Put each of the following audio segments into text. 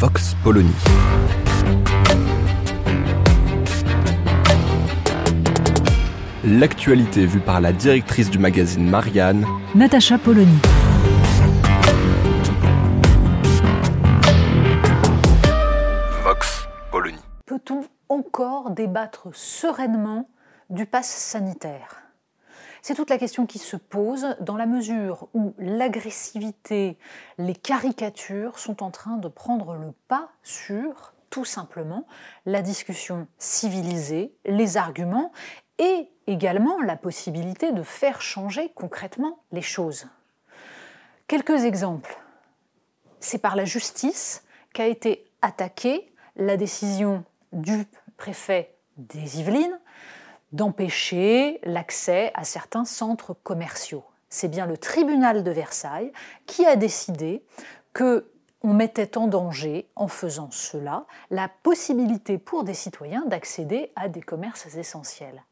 Vox Polony. L'actualité vue par la directrice du magazine Marianne, Natacha Polony. Vox Polony. Peut-on encore débattre sereinement du pass sanitaire? C'est toute la question qui se pose dans la mesure où l'agressivité, les caricatures sont en train de prendre le pas sur tout simplement la discussion civilisée, les arguments et également la possibilité de faire changer concrètement les choses. Quelques exemples. C'est par la justice qu'a été attaquée la décision du préfet des Yvelines d'empêcher l'accès à certains centres commerciaux. C'est bien le tribunal de Versailles qui a décidé que on mettait en danger, en faisant cela, la possibilité pour des citoyens d'accéder à des commerces essentiels.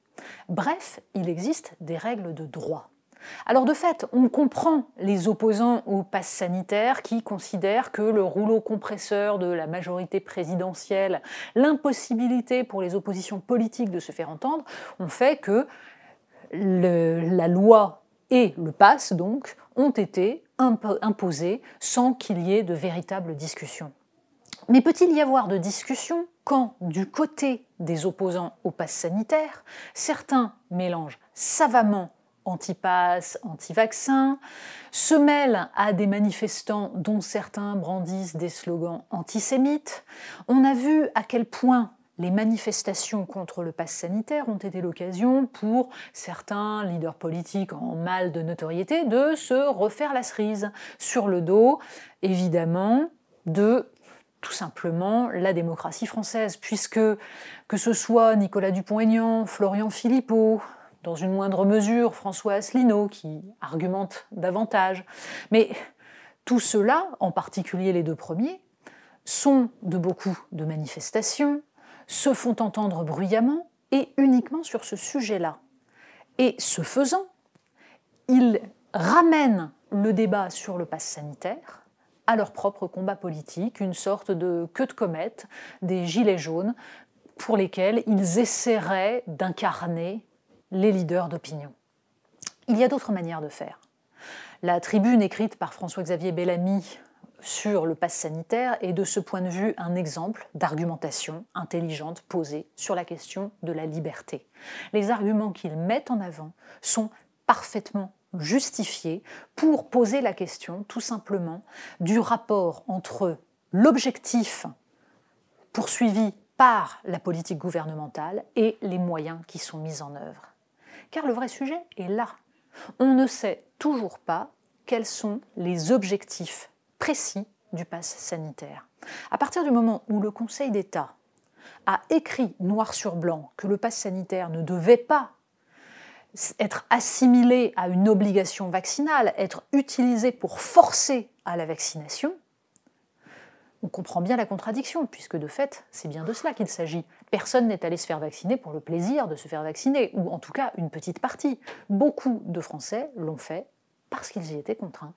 Bref, il existe des règles de droit. Alors de fait, on comprend les opposants au pass sanitaire qui considèrent que le rouleau compresseur de la majorité présidentielle, l'impossibilité pour les oppositions politiques de se faire entendre, ont fait que la loi et le pass, donc, ont été imposés sans qu'il y ait de véritables discussions. Mais peut-il y avoir de discussions quand, du côté des opposants au pass sanitaire, certains mélangent savamment anti-pass, anti-vaccin, se mêlent à des manifestants dont certains brandissent des slogans antisémites. On a vu à quel point les manifestations contre le pass sanitaire ont été l'occasion pour certains leaders politiques en mal de notoriété de se refaire la cerise sur le dos, évidemment, de tout simplement la démocratie française, puisque que ce soit Nicolas Dupont-Aignan, Florian Philippot, dans une moindre mesure François Asselineau qui argumente davantage, mais tout cela, en particulier les deux premiers, sont de beaucoup de manifestations, se font entendre bruyamment et uniquement sur ce sujet-là. Et ce faisant, ils ramènent le débat sur le pass sanitaire à leur propre combat politique, une sorte de queue de comète des gilets jaunes pour lesquels ils essaieraient d'incarner les leaders d'opinion. Il y a d'autres manières de faire. La tribune écrite par François-Xavier Bellamy sur le pass sanitaire est de ce point de vue un exemple d'argumentation intelligente posée sur la question de la liberté. Les arguments qu'ils mettent en avant sont parfaitement justifié pour poser la question tout simplement du rapport entre l'objectif poursuivi par la politique gouvernementale et les moyens qui sont mis en œuvre. Car le vrai sujet est là. On ne sait toujours pas quels sont les objectifs précis du pass sanitaire. À partir du moment où le Conseil d'État a écrit noir sur blanc que le pass sanitaire ne devait pas être assimilé à une obligation vaccinale, être utilisé pour forcer à la vaccination, on comprend bien la contradiction, puisque de fait, c'est bien de cela qu'il s'agit. Personne n'est allé se faire vacciner pour le plaisir de se faire vacciner, ou en tout cas une petite partie. Beaucoup de Français l'ont fait parce qu'ils y étaient contraints,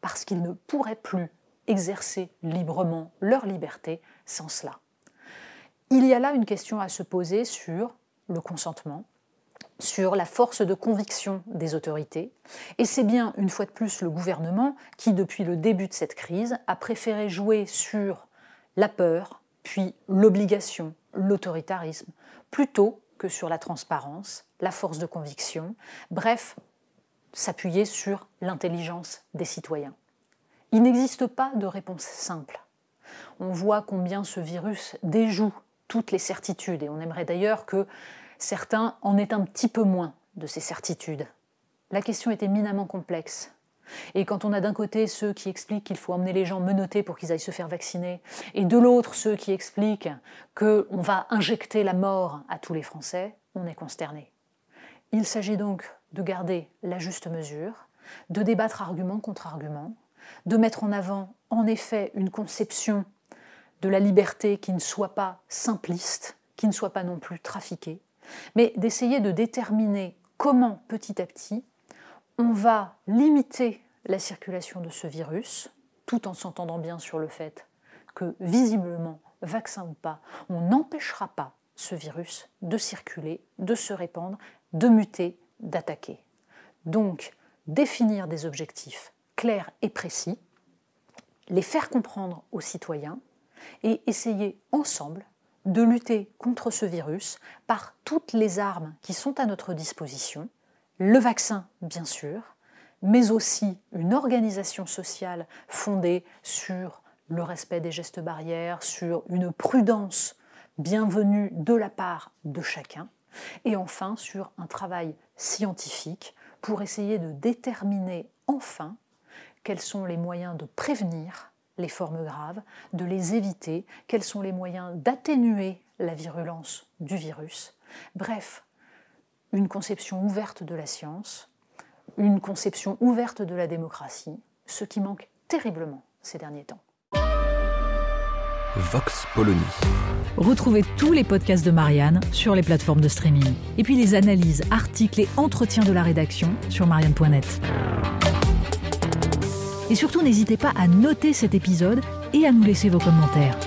parce qu'ils ne pourraient plus exercer librement leur liberté sans cela. Il y a là une question à se poser sur le consentement, sur la force de conviction des autorités. Et c'est bien, une fois de plus, le gouvernement qui, depuis le début de cette crise, a préféré jouer sur la peur, puis l'obligation, l'autoritarisme, plutôt que sur la transparence, la force de conviction, bref, s'appuyer sur l'intelligence des citoyens. Il n'existe pas de réponse simple. On voit combien ce virus déjoue toutes les certitudes, et on aimerait d'ailleurs que certains en aient un petit peu moins de ces certitudes. La question est éminemment complexe. Et quand on a d'un côté ceux qui expliquent qu'il faut emmener les gens menottés pour qu'ils aillent se faire vacciner, et de l'autre ceux qui expliquent qu'on va injecter la mort à tous les Français, on est consterné. Il s'agit donc de garder la juste mesure, de débattre argument contre argument, de mettre en avant en effet une conception de la liberté qui ne soit pas simpliste, qui ne soit pas non plus trafiquée, mais d'essayer de déterminer comment petit à petit on va limiter la circulation de ce virus, tout en s'entendant bien sur le fait que visiblement, vaccin ou pas, on n'empêchera pas ce virus de circuler, de se répandre, de muter, d'attaquer. Donc, définir des objectifs clairs et précis, les faire comprendre aux citoyens et essayer ensemble de lutter contre ce virus par toutes les armes qui sont à notre disposition, le vaccin bien sûr, mais aussi une organisation sociale fondée sur le respect des gestes barrières, sur une prudence bienvenue de la part de chacun, et enfin sur un travail scientifique pour essayer de déterminer enfin quels sont les moyens de prévenir les formes graves, de les éviter, quels sont les moyens d'atténuer la virulence du virus. Bref, une conception ouverte de la science, une conception ouverte de la démocratie, ce qui manque terriblement ces derniers temps. Vox Polony. Retrouvez tous les podcasts de Marianne sur les plateformes de streaming. Et puis les analyses, articles et entretiens de la rédaction sur marianne.net. Et surtout, n'hésitez pas à noter cet épisode et à nous laisser vos commentaires.